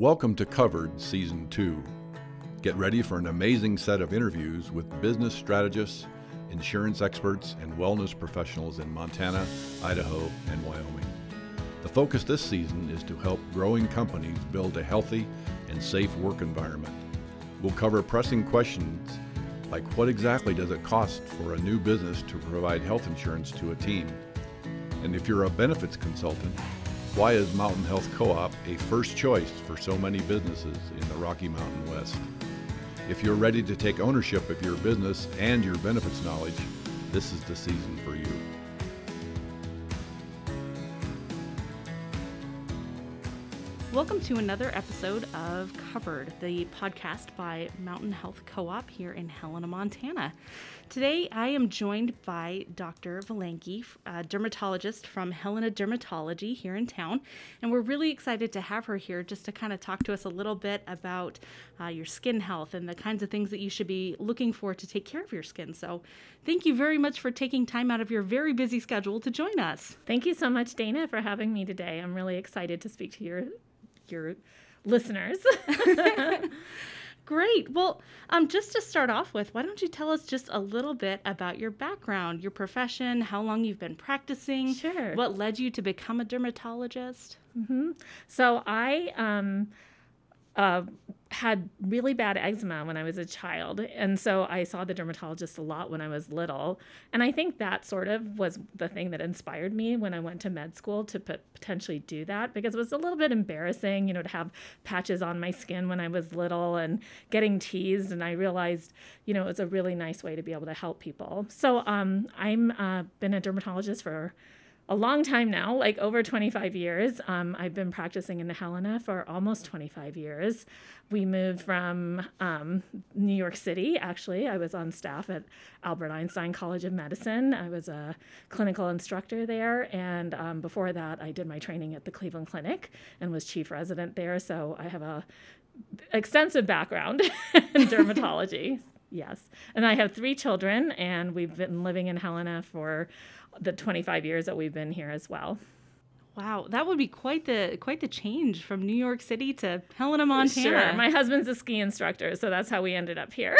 Welcome to Covered Season 2. Get ready for an amazing set of interviews with business strategists, insurance experts, and wellness professionals in Montana, Idaho, and Wyoming. The focus this season is to help growing companies build a healthy and safe work environment. We'll cover pressing questions like what exactly does it cost for a new business to provide health insurance to a team? And if you're a benefits consultant, why is Mountain Health Co op a first choice for so many businesses in the Rocky Mountain West? If you're ready to take ownership of your business and your benefits knowledge, this is the season for you. Welcome to another episode of Covered, the podcast by Mountain Health Co op here in Helena, Montana. Today I am joined by Dr. Vellanki, a dermatologist from Helena Dermatology here in town, and we're really excited to have her here just to kind of talk to us a little bit about uh, your skin health and the kinds of things that you should be looking for to take care of your skin. So, thank you very much for taking time out of your very busy schedule to join us. Thank you so much, Dana, for having me today. I'm really excited to speak to your your listeners. Great. Well, um, just to start off with, why don't you tell us just a little bit about your background, your profession, how long you've been practicing? Sure. What led you to become a dermatologist? Mm-hmm. So I um, uh, had really bad eczema when I was a child. And so I saw the dermatologist a lot when I was little. And I think that sort of was the thing that inspired me when I went to med school to potentially do that because it was a little bit embarrassing, you know, to have patches on my skin when I was little and getting teased. And I realized, you know, it was a really nice way to be able to help people. So um, I'm uh, been a dermatologist for a long time now, like over 25 years. Um, I've been practicing in the Helena for almost 25 years. We moved from um, New York City, actually. I was on staff at Albert Einstein College of Medicine. I was a clinical instructor there. And um, before that, I did my training at the Cleveland Clinic and was chief resident there. So I have a extensive background in dermatology. Yes. And I have three children, and we've been living in Helena for the 25 years that we've been here as well. Wow, that would be quite the quite the change from New York City to Helena, Montana. Sure, my husband's a ski instructor, so that's how we ended up here.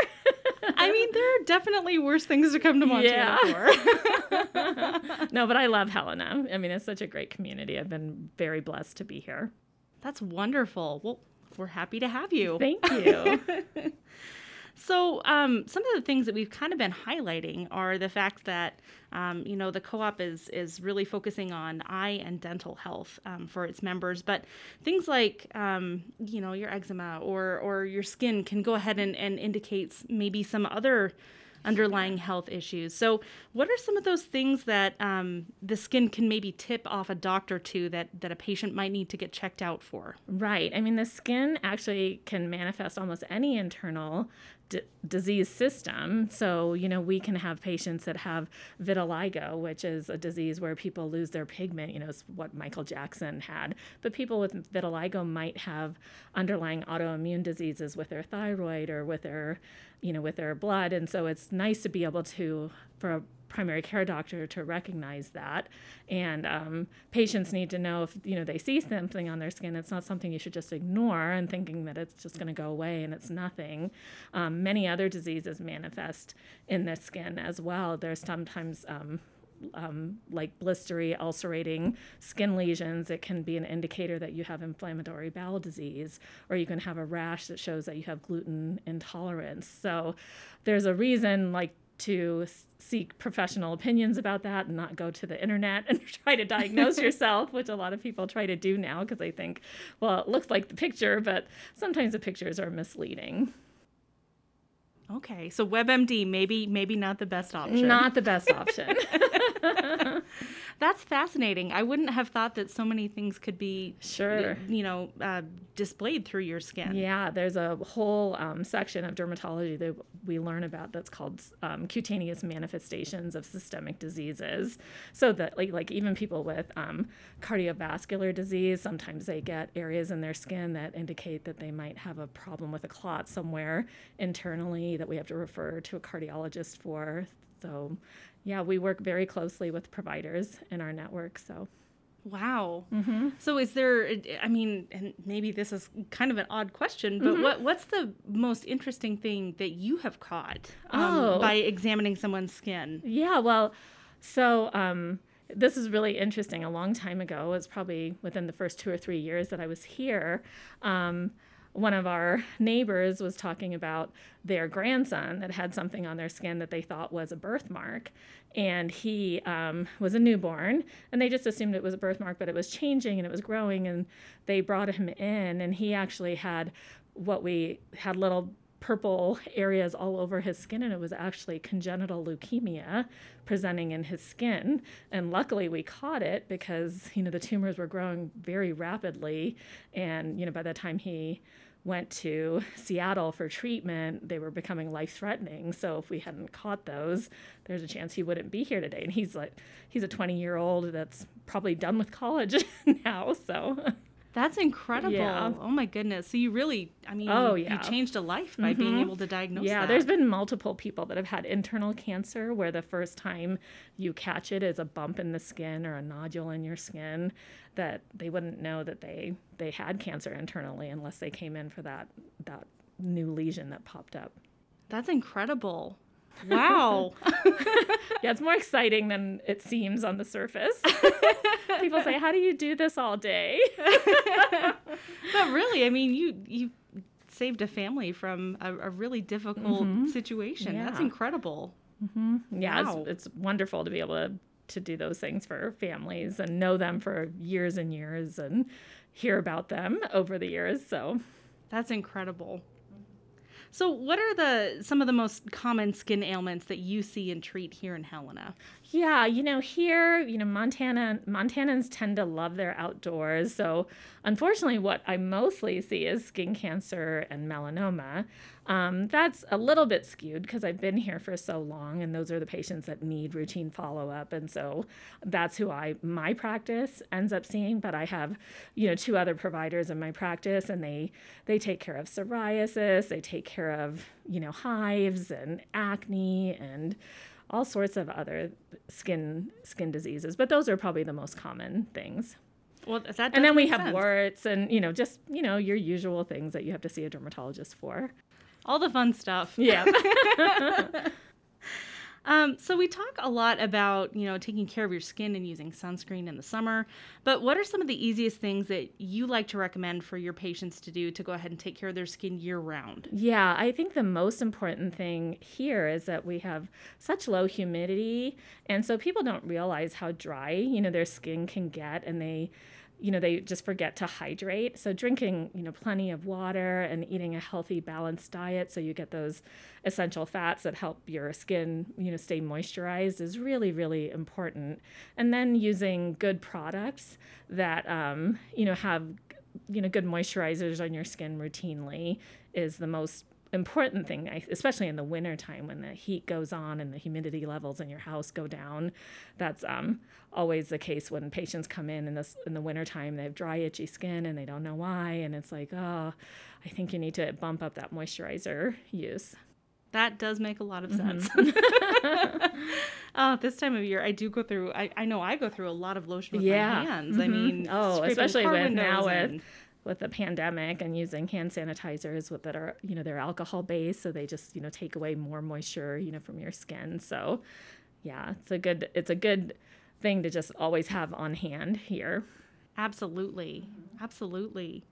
I mean, there are definitely worse things to come to Montana yeah. for. no, but I love Helena. I mean, it's such a great community. I've been very blessed to be here. That's wonderful. Well, we're happy to have you. Thank you. So, um, some of the things that we've kind of been highlighting are the fact that, um, you know, the co-op is is really focusing on eye and dental health um, for its members, but things like, um, you know, your eczema or or your skin can go ahead and, and indicates maybe some other underlying health issues. So, what are some of those things that um, the skin can maybe tip off a doctor to that that a patient might need to get checked out for? Right. I mean, the skin actually can manifest almost any internal d- disease system. So, you know, we can have patients that have vitiligo, which is a disease where people lose their pigment, you know, it's what Michael Jackson had. But people with vitiligo might have underlying autoimmune diseases with their thyroid or with their, you know, with their blood. And so it's nice to be able to, for a primary care doctor to recognize that. And um, patients need to know if you know they see something on their skin, it's not something you should just ignore and thinking that it's just going to go away and it's nothing. Um, many other diseases manifest in the skin as well. There's sometimes um, um, like blistery, ulcerating skin lesions, it can be an indicator that you have inflammatory bowel disease, or you can have a rash that shows that you have gluten intolerance. So there's a reason, like to seek professional opinions about that and not go to the internet and try to diagnose yourself, which a lot of people try to do now because they think, well, it looks like the picture, but sometimes the pictures are misleading. Okay, so WebMD maybe maybe not the best option. Not the best option. That's fascinating. I wouldn't have thought that so many things could be sure, you know, uh, displayed through your skin. Yeah, there's a whole um, section of dermatology that we learn about that's called um, cutaneous manifestations of systemic diseases. So that like like even people with um, cardiovascular disease, sometimes they get areas in their skin that indicate that they might have a problem with a clot somewhere internally that we have to refer to a cardiologist for. So yeah, we work very closely with providers in our network. So Wow. Mm-hmm. So is there I mean, and maybe this is kind of an odd question, but Mm-hmm. what what's the most interesting thing that you have caught um, Oh. by examining someone's skin? Yeah, well, so um, this is really interesting. A long time ago, it was probably within the first two or three years that I was here. Um, one of our neighbors was talking about their grandson that had something on their skin that they thought was a birthmark. And he um, was a newborn, and they just assumed it was a birthmark, but it was changing and it was growing. And they brought him in, and he actually had what we had little purple areas all over his skin and it was actually congenital leukemia presenting in his skin. And luckily we caught it because you know the tumors were growing very rapidly. And you know by the time he went to Seattle for treatment they were becoming life threatening so if we hadn't caught those there's a chance he wouldn't be here today. And he's like he's a 20 year old that's probably done with college now so That's incredible. Yeah. Oh my goodness. So you really I mean Oh, you, yeah. you changed a life by being Mhm. able to diagnose Yeah, that. there's been multiple people that have had internal cancer where the first time you catch it is a bump in the skin or a nodule in your skin that they wouldn't know that they they had cancer internally unless they came in for that that new lesion that popped up. That's incredible. Wow. Yeah, it's more exciting than it seems on the surface. people say, "How do you do this all day?" but really, I mean, you you saved a family from a, a really difficult mm-hmm. situation. That's Yeah. incredible. Mm-hmm. Yeah, Wow. it's, it's wonderful to be able to to do those things for families and know them for years and years and hear about them over the years. So, That's incredible. So, what are the some of the most common skin ailments that you see and treat here in Helena? Yeah, you know, here, you know, Montana Montanans tend to love their outdoors. So, unfortunately, what I mostly see is skin cancer and melanoma. Um, that's a little bit skewed because I've been here for so long, and those are the patients that need routine follow up, and so that's who I my practice ends up seeing. But I have, you know, two other providers in my practice, and they they take care of psoriasis, they take care of you know hives and acne and all sorts of other skin skin diseases. But those are probably the most common things. Well, that And then we have sense. warts and you know just you know your usual things that you have to see a dermatologist for. all the fun stuff. Yeah. Um, so we talk a lot about you know taking care of your skin and using sunscreen in the summer, but what are some of the easiest things that you like to recommend for your patients to do to go ahead and take care of their skin year round? Yeah, I think the most important thing here is that we have such low humidity, and so people don't realize how dry you know their skin can get, and they, you know, they just forget to hydrate. So drinking you know plenty of water and eating a healthy, balanced diet, so you get those essential fats that help your skin you know stay moisturized is really really important. And then using good products that um, you know have you know good moisturizers on your skin routinely is the most important thing especially in the winter time when the heat goes on and the humidity levels in your house go down that's um, always the case when patients come in in this in the winter time they have dry itchy skin and they don't know why and it's like oh i think you need to bump up that moisturizer use That does make a lot of Mm-hmm. sense. oh, this time of year, I do go through. I, I know I go through a lot of lotion with Yeah. my hands. I Mhm. mean, Oh, especially with now with- with the pandemic and using hand sanitizers with that are you know they're alcohol based so they just you know take away more moisture you know from your skin so yeah it's a good it's a good thing to just always have on hand here Absolutely. Absolutely.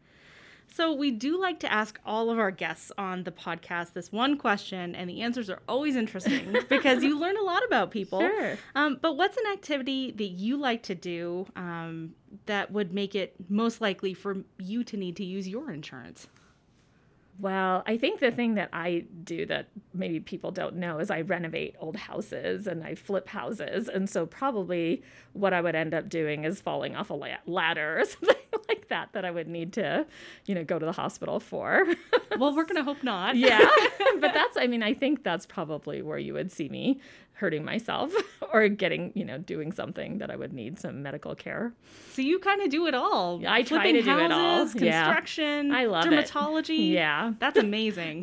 So, we do like to ask all of our guests on the podcast this one question, and the answers are always interesting because you learn a lot about people. Sure. Um, but what's an activity that you like to do um, that would make it most likely for you to need to use your insurance? Well, I think the thing that I do that maybe people don't know is I renovate old houses and I flip houses. And so, probably what I would end up doing is falling off a ladder or something like that, that I would need to, you know, go to the hospital for. Well, we're going to hope not. yeah. but that's, I mean, I think that's probably where you would see me hurting myself or getting, you know, doing something that I would need some medical care. So, you kind of do it all. I try Flipping to do it all. houses, Yeah. Construction, I love it. dermatology. Yeah. That's amazing.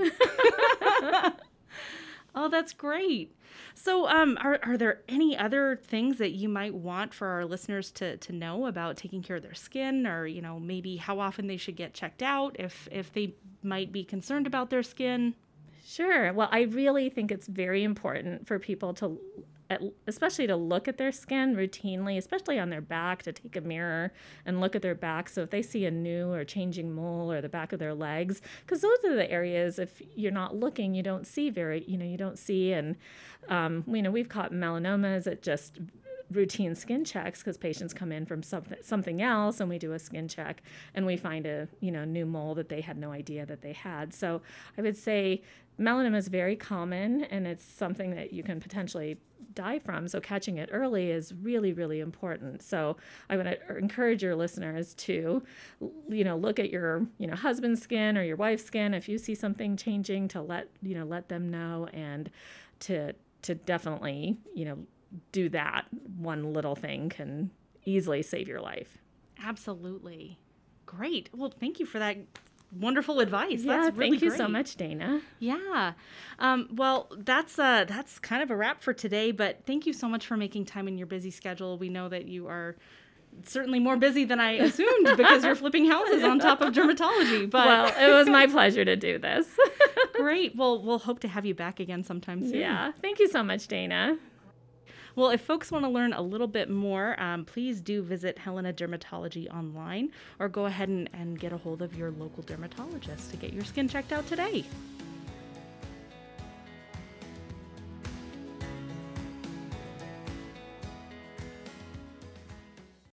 Oh, that's great. So, um, are, are there any other things that you might want for our listeners to, to know about taking care of their skin or, you know, maybe how often they should get checked out if, if they might be concerned about their skin? Sure. Well, I really think it's very important for people to especially to look at their skin routinely, especially on their back, to take a mirror and look at their back. So if they see a new or changing mole or the back of their legs, because those are the areas if you're not looking, you don't see very, you know, you don't see. And um, you know, we've caught melanomas at just routine skin checks because patients come in from something something else and we do a skin check and we find a you know new mole that they had no idea that they had so i would say melanoma is very common and it's something that you can potentially die from. So catching it early is really, really important. So I would encourage your listeners to, you know, look at your, you know, husband's skin or your wife's skin. If you see something changing, to let you know, let them know, and to to definitely, you know, do that. One little thing can easily save your life. Absolutely. Great. Well, thank you for that wonderful advice. Yeah, that's really thank you great. so much, Dana. Yeah. Um, well, that's uh, that's kind of a wrap for today. But thank you so much for making time in your busy schedule. We know that you are certainly more busy than I assumed because you're flipping houses on top of dermatology. But well, it was my pleasure to do this. great. Well, we'll hope to have you back again sometime soon. Yeah. Thank you so much, Dana. Well, if folks want to learn a little bit more, um, please do visit Helena Dermatology online or go ahead and, and get a hold of your local dermatologist to get your skin checked out today.